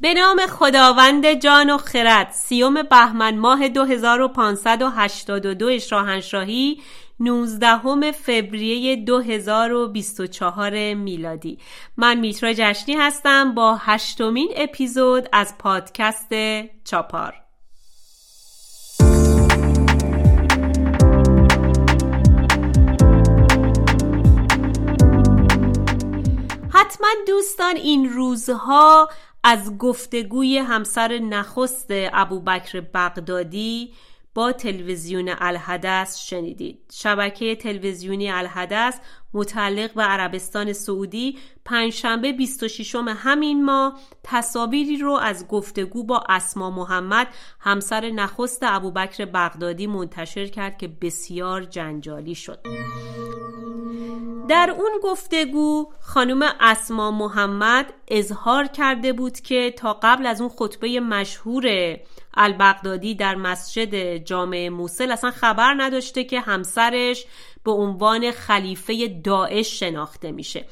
به نام خداوند جان و خرد سیوم بهمن ماه 2582 شاهنشاهی 19 فوریه 2024 میلادی. من میترا جشنی هستم با هشتمین اپیزود از پادکست چاپار. حتما دوستان این روزها از گفتگوی همسر نخست ابوبکر بغدادی با تلویزیون الحدث شنیدید. شبکه تلویزیونی الحدث متعلق به عربستان سعودی پنجشنبه 26 همین ماه تصاویری رو از گفتگو با اسما محمد همسر نخست ابوبکر بغدادی منتشر کرد که بسیار جنجالی شد. در اون گفتگو خانم اسما محمد اظهار کرده بود که تا قبل از اون خطبه مشهور البغدادی در مسجد جامع موسل اصلا خبر نداشته که همسرش به عنوان خلیفه داعش شناخته میشه.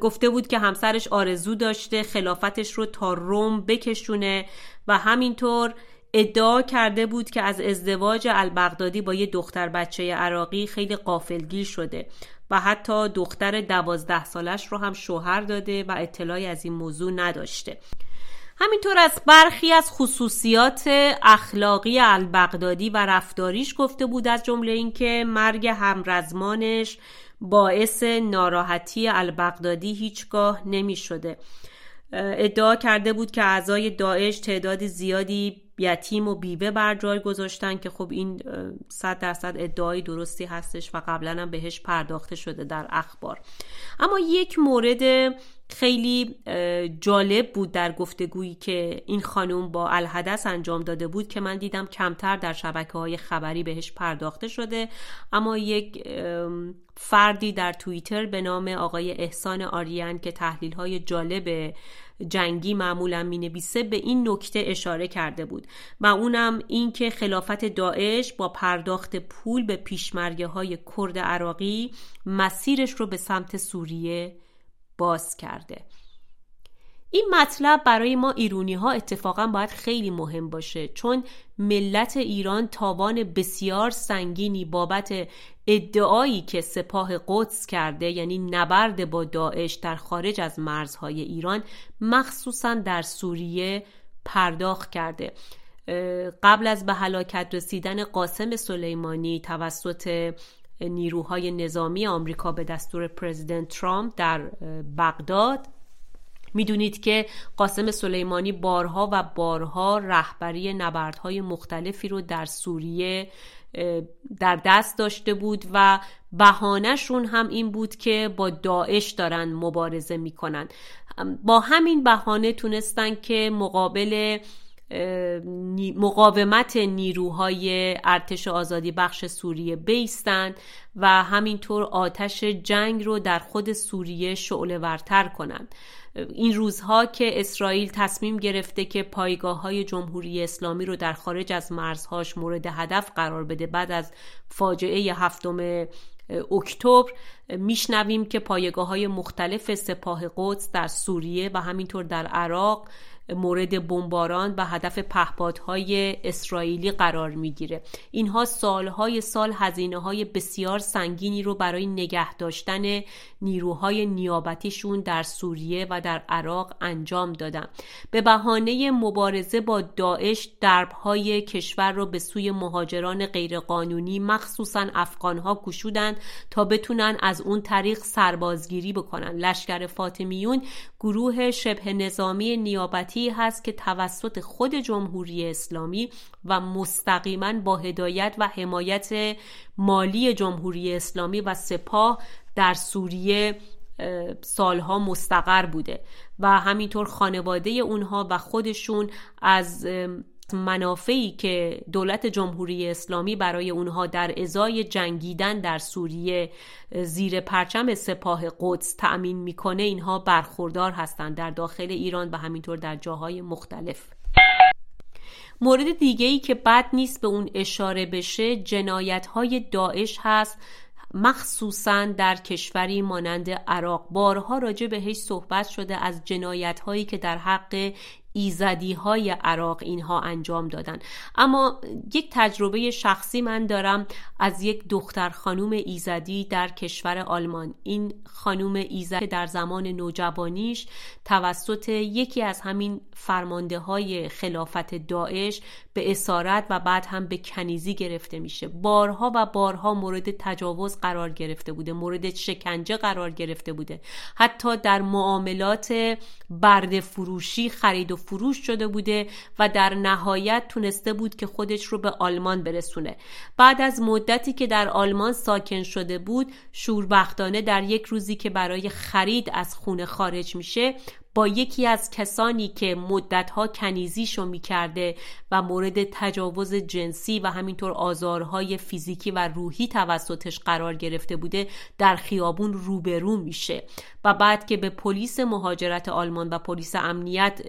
گفته بود که همسرش آرزو داشته خلافتش رو تا روم بکشونه و همینطور ادعا کرده بود که از ازدواج البغدادی با یه دختر بچه عراقی خیلی قافلگیر شده و حتی دختر دوازده سالش رو هم شوهر داده و اطلاعی از این موضوع نداشته. همینطور از برخی از خصوصیات اخلاقی البغدادی و رفتاریش گفته بود از جمله اینکه مرگ همرزمانش باعث ناراحتی البغدادی هیچگاه نمی شده ادعا کرده بود که اعضای داعش تعداد زیادی یتیم و بیوه بر جای گذاشتن که خب این صد درصد ادعای درستی هستش و قبلا هم بهش پرداخته شده در اخبار. اما یک مورد خیلی جالب بود در گفتگویی که این خانم با الحدث انجام داده بود که من دیدم کمتر در شبکه های خبری بهش پرداخته شده. اما یک فردی در توییتر به نام آقای احسان آریان که تحلیل های جالب جنگی معمولا می به این نکته اشاره کرده بود و اونم اینکه خلافت داعش با پرداخت پول به پیشمرگه های کرد عراقی مسیرش رو به سمت سوریه باز کرده. این مطلب برای ما ایرونی ها اتفاقا باید خیلی مهم باشه چون ملت ایران تاوان بسیار سنگینی بابت ادعایی که سپاه قدس کرده یعنی نبرد با داعش در خارج از مرزهای ایران مخصوصا در سوریه پرداخت کرده. قبل از به هلاکت رسیدن قاسم سلیمانی توسط نیروهای نظامی آمریکا به دستور پرزیدنت ترامپ در بغداد. می‌دونید که قاسم سلیمانی بارها و بارها رهبری نبردهای مختلفی رو در سوریه در دست داشته بود و بهانهشون هم این بود که با داعش دارن مبارزه می‌کنن. با همین بهانه تونستن که مقابل مقاومت نیروهای ارتش آزادی بخش سوریه بیستند و همینطور آتش جنگ رو در خود سوریه شعله ورتر کنند. این روزها که اسرائیل تصمیم گرفته که پایگاه های جمهوری اسلامی رو در خارج از مرزهاش مورد هدف قرار بده بعد از فاجعه هفتم اکتبر میشنویم که پایگاه های مختلف سپاه قدس در سوریه و همینطور در عراق مورد بمباران و هدف پهپادهای اسرائیلی قرار می‌گیره. اینها سالهای سال هزینه های بسیار سنگینی رو برای نگه داشتن نیروهای نیابتیشون در سوریه و در عراق انجام دادن. به بهانه مبارزه با داعش دربهای کشور رو به سوی مهاجران غیرقانونی مخصوصا افغانها گشودند تا بتونن از اون طریق سربازگیری بکنن. لشکر فاطمیون گروه شبه نظامی نیابتی هست که توسط خود جمهوری اسلامی و مستقیما با هدایت و حمایت مالی جمهوری اسلامی و سپاه در سوریه سالها مستقر بوده. و همینطور خانواده اونها و خودشون از منافعی که دولت جمهوری اسلامی برای اونها در ازای جنگیدن در سوریه زیر پرچم سپاه قدس تأمین می‌کنه اینها برخوردار هستند در داخل ایران و همینطور در جاهای مختلف. مورد دیگه ای که بد نیست به اون اشاره بشه جنایت های داعش هست مخصوصا در کشوری مانند عراق. بارها راجع بهش صحبت شده از جنایت هایی که در حق ایزدی های عراق اینها انجام دادن. اما یک تجربه شخصی من دارم از یک دختر خانوم ایزدی در کشور آلمان. این خانوم ایزدی در زمان نوجوانیش توسط یکی از همین فرمانده های خلافت داعش به اسارت و بعد هم به کنیزی گرفته میشه. بارها و بارها مورد تجاوز قرار گرفته بوده مورد شکنجه قرار گرفته بوده. حتی در معاملات برد فروشی خرید و فروش شده بوده و در نهایت تونسته بود که خودش رو به آلمان برسونه. بعد از مدتی که در آلمان ساکن شده بود شوربختانه در یک روزی که برای خرید از خونه خارج میشه با یکی از کسانی که مدتها کنیزیشو می‌کرده و مورد تجاوز جنسی و همینطور آزارهای فیزیکی و روحی توسطش قرار گرفته بوده در خیابون روبرو میشه. و بعد که به پلیس مهاجرت آلمان و پلیس امنیت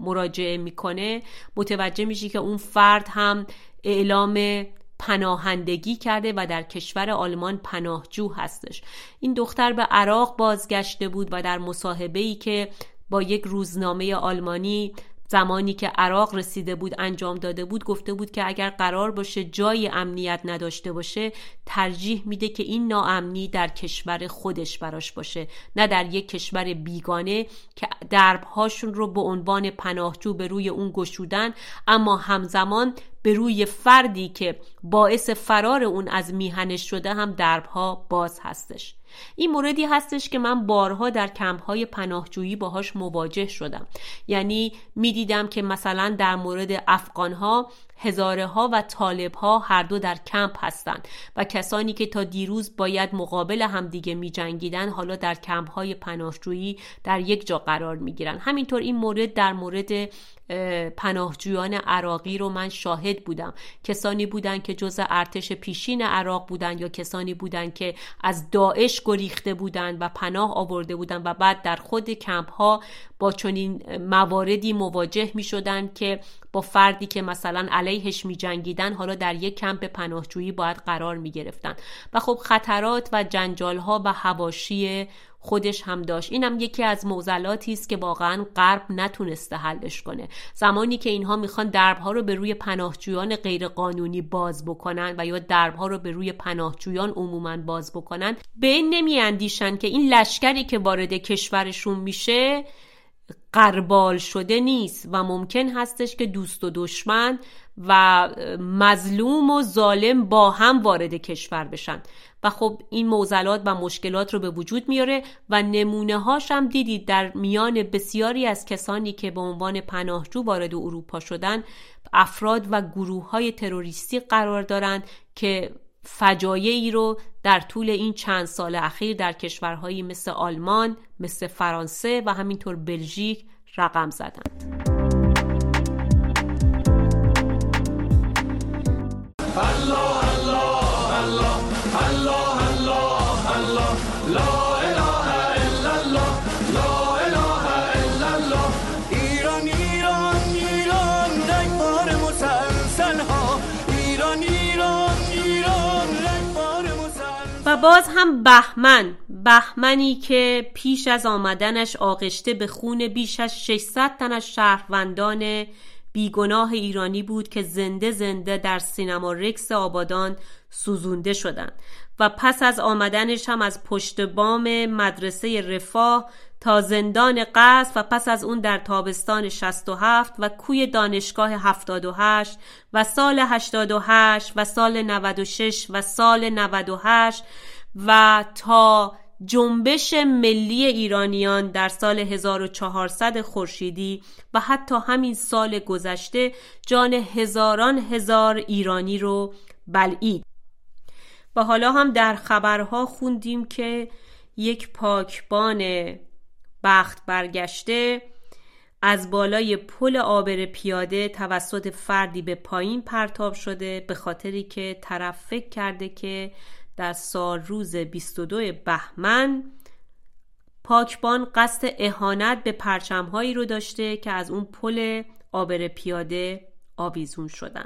مراجعه می‌کنه متوجه میشه که اون فرد هم اعلام پناهندگی کرده و در کشور آلمان پناهجو هستش. این دختر به عراق بازگشته بود و در مصاحبه ای که با یک روزنامه آلمانی زمانی که عراق رسیده بود انجام داده بود گفته بود که اگر قرار باشه جای امنیت نداشته باشه ترجیح میده که این ناامنی در کشور خودش براش باشه نه در یک کشور بیگانه که دربهاشون رو به عنوان پناهجو به روی اون گشودن. اما همزمان به روی فردی که باعث فرار اون از میهنش شده هم دربها باز هستش. این موردی هستش که من بارها در کمپ های پناهجویی باهاش مواجه شدم. یعنی می‌دیدم که مثلا در مورد افغان ها هزاره ها و طالب ها هر دو در کمپ هستند و کسانی که تا دیروز باید مقابل همدیگه می جنگیدن حالا در کمپ های پناهجویی در یک جا قرار می گیرن همینطور این مورد در مورد پناهجویان عراقی رو من شاهد بودم. کسانی بودند که جز ارتش پیشین عراق بودند یا کسانی بودند که از داعش گریخته بودند و پناه آورده بودند و بعد در خود کمپ ها با چنین مواردی مواجه می شدن که با فردی که مثلا علیهش می جنگیدن حالا در یک کمپ پناهجویی باید قرار می گرفتن و خب خطرات و جنجال ها و هواشی خودش هم داشت. اینم یکی از موزلاتی است که واقعا غرب نتونسته حلش کنه. زمانی که اینها می‌خوان دربها رو به روی پناهجویان غیرقانونی باز بکنن و یا دربها رو به روی پناهجویان عموما باز بکنن به این نمیاندیشن که این لشکری که وارد کشورشون میشه قربال شده نیست و ممکن هستش که دوست و دشمن و مظلوم و ظالم با هم وارد کشور بشن. و خب این موزلات و مشکلات رو به وجود میاره و نمونه هاش هم دیدید در میان بسیاری از کسانی که به عنوان پناهجو وارد اروپا شدن افراد و گروه های تروریستی قرار دارند که فجایعی رو در طول این چند سال اخیر در کشورهایی مثل آلمان، مثل فرانسه و همینطور بلژیک رقم زدند. باز هم بهمن بهمنی که پیش از آمدنش آغشته به خون بیش از 600 تن از شهروندان بیگناه ایرانی بود که زنده زنده در سینما رکس آبادان سوزونده شدند و پس از آمدنش هم از پشت بام مدرسه رفاه تا زندان قصد و پس از اون در تابستان 67 و کوی دانشگاه 78 و سال 88 و سال 96 و سال 98 و تا جنبش ملی ایرانیان در سال 1400 خورشیدی و حتی همین سال گذشته جان هزاران هزار ایرانی رو بلعید. و حالا هم در خبرها خوندیم که یک پاکبان بخت برگشته از بالای پل آبر پیاده توسط فردی به پایین پرتاب شده به خاطری که طرف فکر کرده که در سال روز 22 بهمن پاکبان قصد اهانت به پرچمهایی رو داشته که از اون پل آبر پیاده آویزون شدن.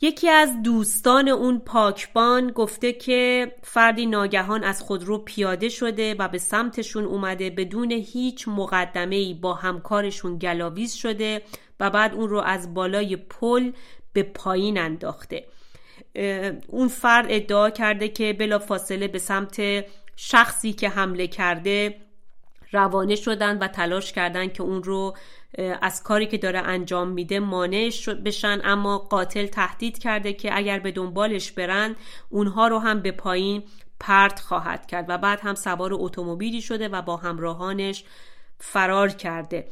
یکی از دوستان اون پاکبان گفته که فردی ناگهان از خودرو پیاده شده و به سمتشون اومده بدون هیچ مقدمه ای با همکارشون گلاویز شده و بعد اون رو از بالای پل به پایین انداخته. اون فرد ادعا کرده که بلا فاصله به سمت شخصی که حمله کرده روانه شدن و تلاش کردن که اون رو از کاری که داره انجام میده مانع بشن. اما قاتل تهدید کرده که اگر به دنبالش برن اونها رو هم به پایین پرت خواهد کرد و بعد هم سوار اتومبیلی شده و با همراهانش فرار کرده.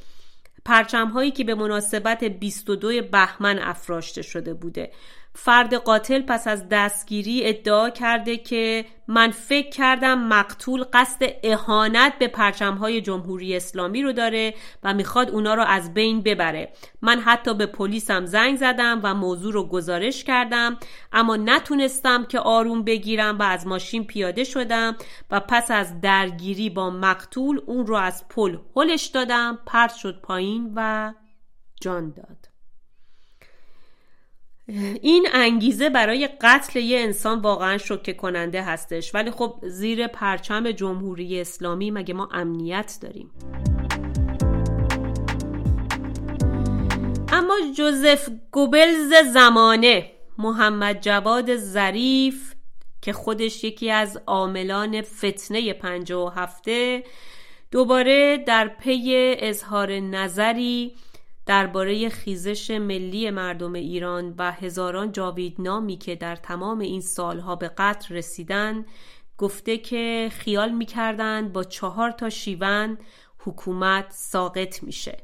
پرچم هایی که به مناسبت 22 بهمن افراشته شده بوده. فرد قاتل پس از دستگیری ادعا کرده که من فکر کردم مقتول قصد اهانت به پرچمهای جمهوری اسلامی رو داره و می‌خواد اونا رو از بین ببره. من حتی به پلیسم زنگ زدم و موضوع رو گزارش کردم اما نتونستم که آروم بگیرم و از ماشین پیاده شدم و پس از درگیری با مقتول اون رو از پل هلش دادم پرت شد پایین و جان داد. این انگیزه برای قتل یه انسان واقعا شوکه کننده هستش. ولی خب زیر پرچم جمهوری اسلامی مگه ما امنیت داریم؟ اما جوزف گوبلز زمانه محمد جواد ظریف که خودش یکی از عاملان فتنه پنجه و هفته دوباره در پی اظهار نظری درباره خیزش ملی مردم ایران و هزاران جاویدنامی که در تمام این سالها به قتل رسیدن گفته که خیال می‌کردند با چهار تا شیون حکومت ساقط میشه.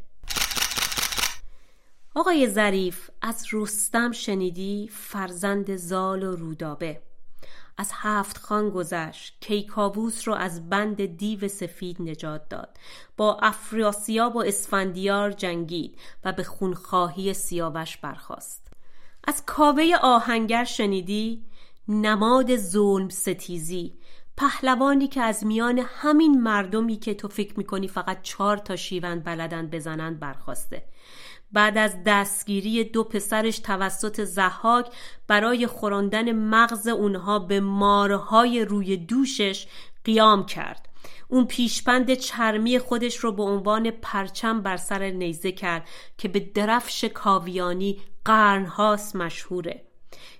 آقای ظریف از رستم شنیدی فرزند زال و رودابه. از هفت خان گذشت. کیکاووس رو از بند دیو سفید نجات داد. با افراسیاب و اسفندیار جنگید و به خونخواهی سیاوش برخاست. از کاوه آهنگر شنیدی؟ نماد ظلم ستیزی. پهلوانی که از میان همین مردمی که تو فکر می‌کنی فقط چهار تا شیون بلدن بزنند برخواسته. بعد از دستگیری دو پسرش توسط زحاک برای خوراندن مغز اونها به مارهای روی دوشش قیام کرد. اون پیشپند چرمی خودش رو به عنوان پرچم بر سر نیزه کرد که به درفش کاویانی قرنهاست مشهوره.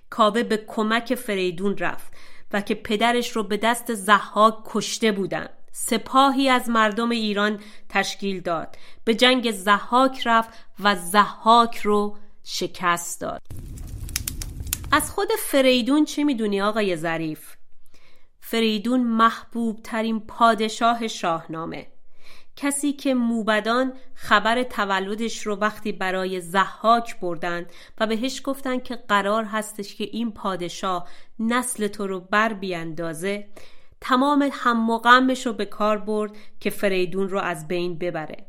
کاوه به کمک فریدون رفت و که پدرش رو به دست زحاک کشته بودند سپاهی از مردم ایران تشکیل داد. به جنگ زحاک رفت و زحاک رو شکست داد. از خود فریدون چی می‌دونی آقای ظریف؟ فریدون محبوب ترین پادشاه شاهنامه. کسی که موبدان خبر تولدش رو وقتی برای زحاک بردن و بهش گفتن که قرار هستش که این پادشاه نسل تو رو بر بیاندازه تمام هم و غمش رو به کار برد که فریدون رو از بین ببره.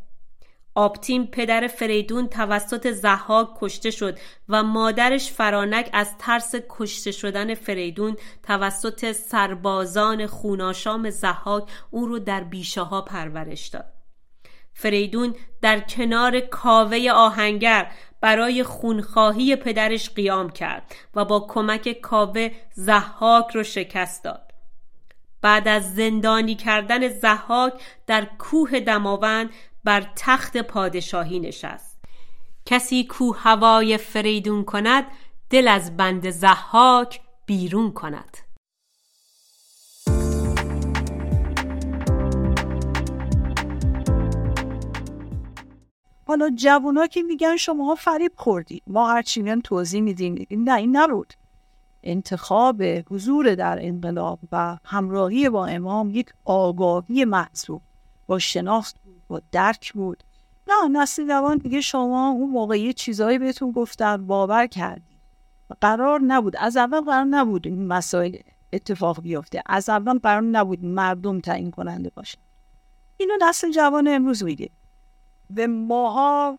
آبتیم پدر فریدون توسط زحاک کشته شد و مادرش فرانک از ترس کشته شدن فریدون توسط سربازان خوناشام زحاک او رو در بیشه ها پرورش داد. فریدون در کنار کاوه آهنگر برای خونخواهی پدرش قیام کرد و با کمک کاوه زحاک رو شکست داد. بعد از زندانی کردن زحاک در کوه دماوند بر تخت پادشاهی نشست. کسی کو هوای فریدون کند دل از بند زحاک بیرون کند. حالا جوونا که میگن شما فریب خوردید ما هرچی توضیح میدیم نه این نبود. انتخاب حضور در انقلاب و همراهی با امام یک آگاهی محضوب با شناخت با درک بود. نه نسل جوان دیگه شما اون موقع یه چیزایی بهتون گفتن باور کردی قرار نبود از اول قرار نبود این مسائل اتفاق بیفته. از اول قرار نبود مردم تعیین کننده باشه اینو نسل جوان امروز میگه. به ماها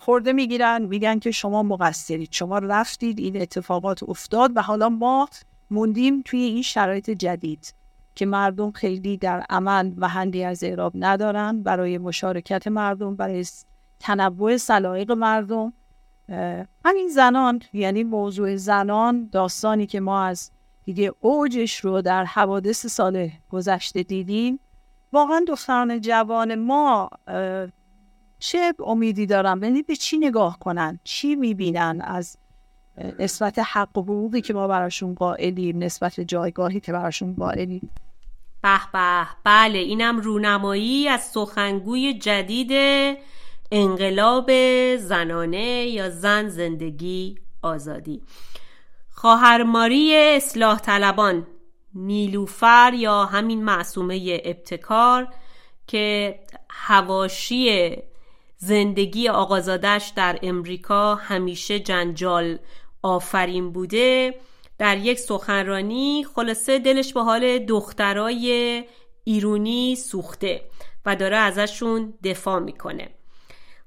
خورده می‌گیرن میگن که شما مقصرید شما رفتید این اتفاقات افتاد و حالا ما موندیم توی این شرایط جدید که مردم خیلی در عمل هندی از اعراب ندارن برای مشارکت مردم برای تنوع سلایق مردم. همین زنان یعنی موضوع زنان داستانی که ما از دیگه اوجش رو در حوادث سال گذشته دیدیم. واقعا دختران جوان ما چه امیدی دارن؟ یعنی به چی نگاه کنن؟ چی می‌بینن از نسبت حق و حقوقی که ما براشون قائلیم نسبت جایگاهی که براشون قائلیم؟ به به بله اینم رونمایی از سخنگوی جدید انقلاب زنانه یا زن زندگی آزادی. خواهرماری اصلاح طلبان نیلوفر یا همین معصومه ابتکار که هواشی زندگی آقازادش در امریکا همیشه جنجال آفرین بوده. در یک سخنرانی خلاصه دلش به حال دخترای ایرونی سوخته و داره ازشون دفاع می‌کنه.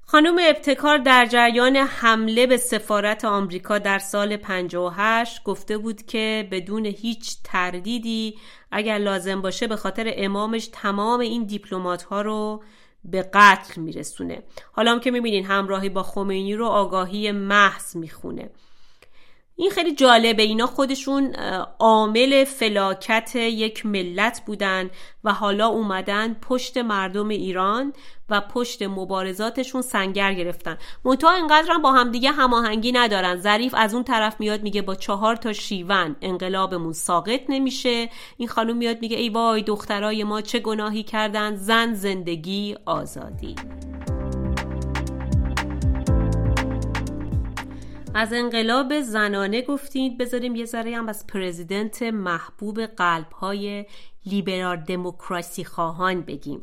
خانم ابتکار در جریان حمله به سفارت آمریکا در سال 58 گفته بود که بدون هیچ تردیدی اگر لازم باشه به خاطر امامش تمام این دیپلمات ها رو به قتل میرسونه. حالا هم که می‌بینین همراهی با خمینی رو آگاهی محض می‌خونه. این خیلی جالبه. اینا خودشون عامل فلاکت یک ملت بودن و حالا اومدن پشت مردم ایران و پشت مبارزاتشون سنگر گرفتن. منتها اینقدر با همدیگه هماهنگی ندارن. ظریف از اون طرف میاد میگه با چهار تا شیون انقلابمون ساقط نمیشه. این خانم میاد میگه ای وای دخترای ما چه گناهی کردن. زن زندگی آزادی. از انقلاب زنانه گفتید بذاریم یه ذره هم از پرزیدنت محبوب قلب های لیبرال دموکراسی خواهان بگیم.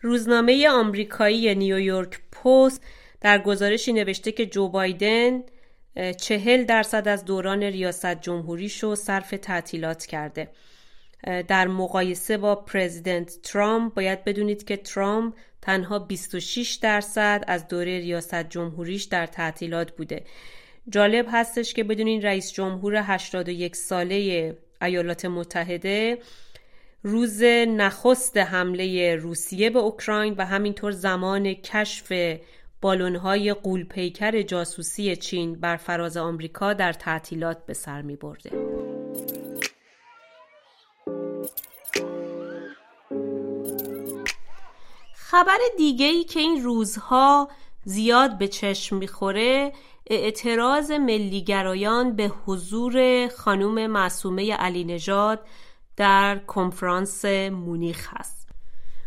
روزنامه آمریکایی نیویورک پست در گزارشی نوشته که جو بایدن چهل درصد از دوران ریاست جمهوریشو صرف تعطیلات کرده. در مقایسه با پرزیدنت ترامپ باید بدونید که ترامپ تنها 26 درصد از دوره ریاست جمهوریش در تعطیلات بوده جالب هستش که بدونین رئیس جمهور 81 ساله ایالات متحده روز نخست حمله روسیه به اوکراین و همینطور زمان کشف بالونهای قولپیکر جاسوسی چین بر فراز آمریکا در تعطیلات به سر می برده. خبر دیگه ای که این روزها زیاد به چشم می‌خوره اعتراض ملیگرایان به حضور خانوم معصومه علی نژاد در کنفرانس مونیخ هست.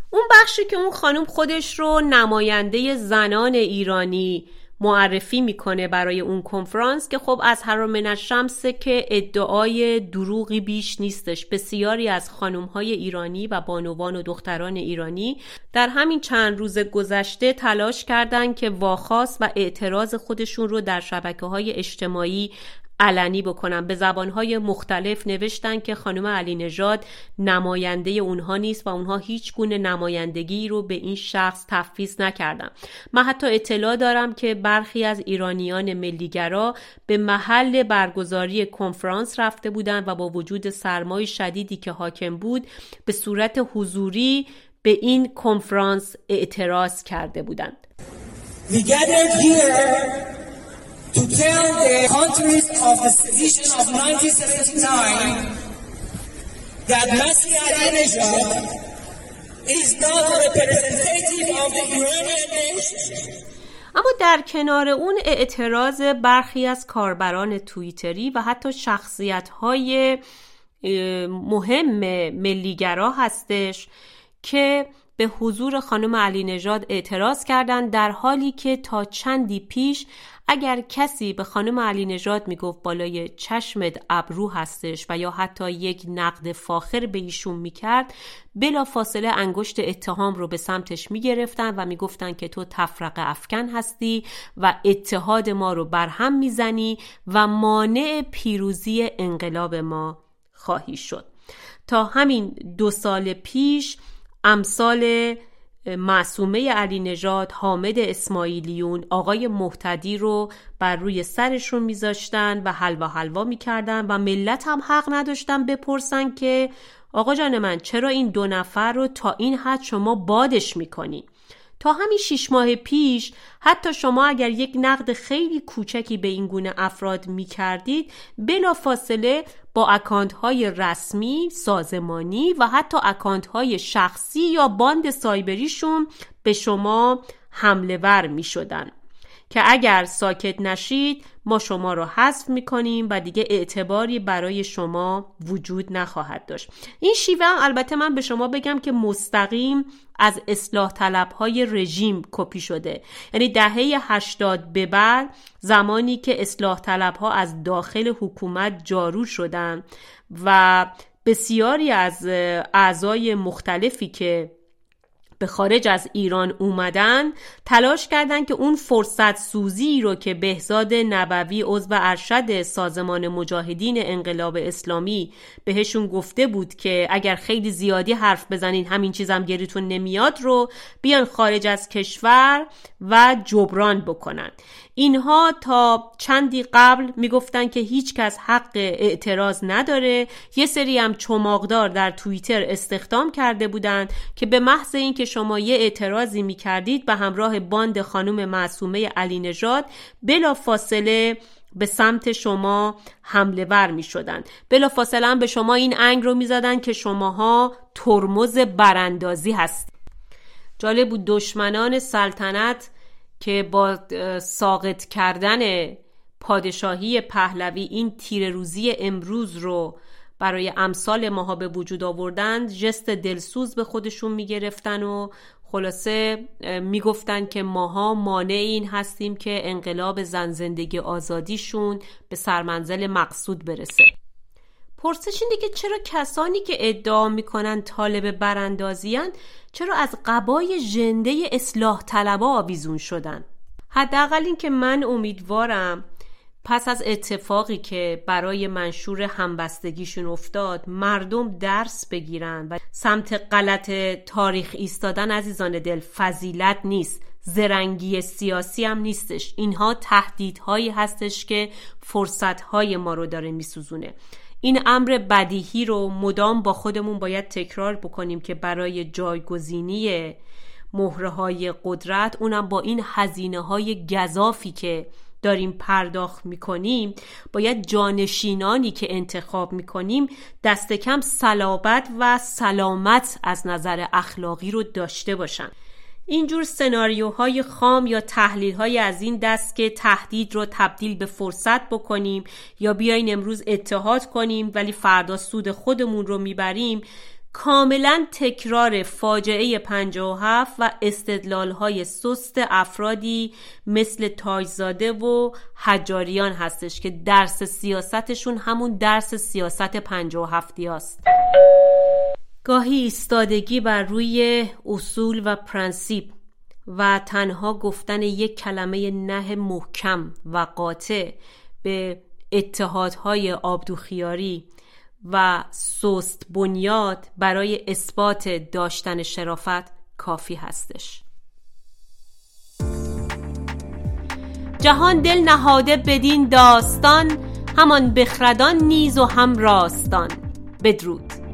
اون بخشی که اون خانوم خودش رو نماینده زنان ایرانی معرفی می‌کنه برای اون کنفرانس که خب از حرام شمسه که ادعای دروغی بیش نیستش. بسیاری از های ایرانی و بانوان و دختران ایرانی در همین چند روز گذشته تلاش کردند که واخواست و اعتراض خودشون رو در شبکه های اجتماعی علنی بکنم. به زبانهای مختلف نوشتن که خانم علی نژاد نماینده اونها نیست و اونها هیچ گونه نمایندگی رو به این شخص تفویض نکردن. من حتی اطلاع دارم که برخی از ایرانیان ملیگرا به محل برگزاری کنفرانس رفته بودند و با وجود سرمای شدیدی که حاکم بود به صورت حضوری به این کنفرانس اعتراض کرده بودند. To tell the countries of the sedition of 1979 that Masih Ahmadinejad is not a representative of the Iranian nation. اما در کنار اون اعتراض برخی از کاربران توییتری و حتی شخصیت های مهم ملیگرا هستش که به حضور خانم علی نژاد اعتراض کردند در حالی که تا چندی پیش اگر کسی به خانم علی نژاد می‌گفت بالای چشمت ابرو هستش و یا حتی یک نقد فاخر به ایشون می‌کرد بلا فاصله انگشت اتهام رو به سمتش می‌گرفتن و می‌گفتن که تو تفرق افکن هستی و اتحاد ما رو برهم می‌زنی و مانع پیروزی انقلاب ما خواهی شد. تا همین دو سال پیش امثال معصومه علی نژاد حامد اسماعیلیون آقای محتدی رو بر روی سرشون میذاشتن و حلوا حلوا می‌کردن و ملت هم حق نداشتن بپرسن که آقا جان من چرا این دو نفر رو تا این حد شما بادش می‌کنین تا همین شیش ماه پیش حتی شما اگر یک نقد خیلی کوچکی به این گونه افراد می کردید بلا فاصله با اکانت های رسمی، سازمانی و حتی اکانت های شخصی یا باند سایبریشون به شما حمله ور می شدن. که اگر ساکت نشید ما شما رو حذف می‌کنیم و دیگه اعتباری برای شما وجود نخواهد داشت. این شیوه هم البته من به شما بگم که مستقیم از اصلاح طلب های رژیم کپی شده. یعنی دهه 80 به بعد زمانی که اصلاح طلب ها از داخل حکومت جارو شدن و بسیاری از اعضای مختلفی که به خارج از ایران اومدن تلاش کردند که اون فرصت سوزی رو که بهزاد نبوی عضو ارشد سازمان مجاهدین انقلاب اسلامی بهشون گفته بود که اگر خیلی زیادی حرف بزنین همین چیزم گریتون نمیاد رو بیان خارج از کشور و جبران بکنن. اینها تا چندی قبل می‌گفتن که هیچ کس حق اعتراض نداره. یه سری هم چماقدار در توییتر استخدام کرده بودند که به محض اینکه شما یه اعتراضی می‌کردید به همراه باند خانم معصومه علی نژاد بلا فاصله به سمت شما حمله ور می شدن بلا فاصله به شما این انگ رو می زدن که شماها ترمز براندازی هست. جالب بود دشمنان سلطنت که با ساقط کردن پادشاهی پهلوی این تیر روزی امروز رو برای امثال ماها به وجود آوردند جست دلسوز به خودشون می‌گرفتن و خلاصه می‌گفتن که ماها مانع این هستیم که انقلاب زن زندگی آزادیشون به سرمنزل مقصود برسه. پرسش اینه که چرا کسانی که ادعا می‌کنن طالب براندازیان چرا از قبای ژنده اصلاح طلبا آویزون شدن؟ حداقل این که من امیدوارم پس از اتفاقی که برای منشور همبستگیشون افتاد مردم درس بگیرن و سمت غلط تاریخ ایستادن عزیزان دل فضیلت نیست. زرنگی سیاسی هم نیستش. اینها تهدیدهایی هستش که فرصتهای ما رو داره میسوزونه. این امر بدیهی رو مدام با خودمون باید تکرار بکنیم که برای جایگزینی مهره های قدرت اونم با این هزینه های گذافی که داریم پرداخت می‌کنیم باید جانشینانی که انتخاب می‌کنیم دست کم صلابت و سلامت از نظر اخلاقی رو داشته باشن. اینجور سناریوهای خام یا تحلیل از این دست که تهدید رو تبدیل به فرصت بکنیم یا بیاین امروز اتحاد کنیم ولی فردا سود خودمون رو می‌بریم کاملا تکرار فاجعه 57 و استدلال های سست افرادی مثل تاجزاده و حجاریان هستش که درس سیاستشون همون درس سیاست 57 است. گاهی ایستادگی بر روی اصول و پرنسیپ و تنها گفتن یک کلمه نه محکم و قاطع به اتحادهای آبدوخیاری و سست بنیاد برای اثبات داشتن شرافت کافی هستش. جهان دل نهاده بدین داستان همان بخردان نیز و هم راستان. بدرود.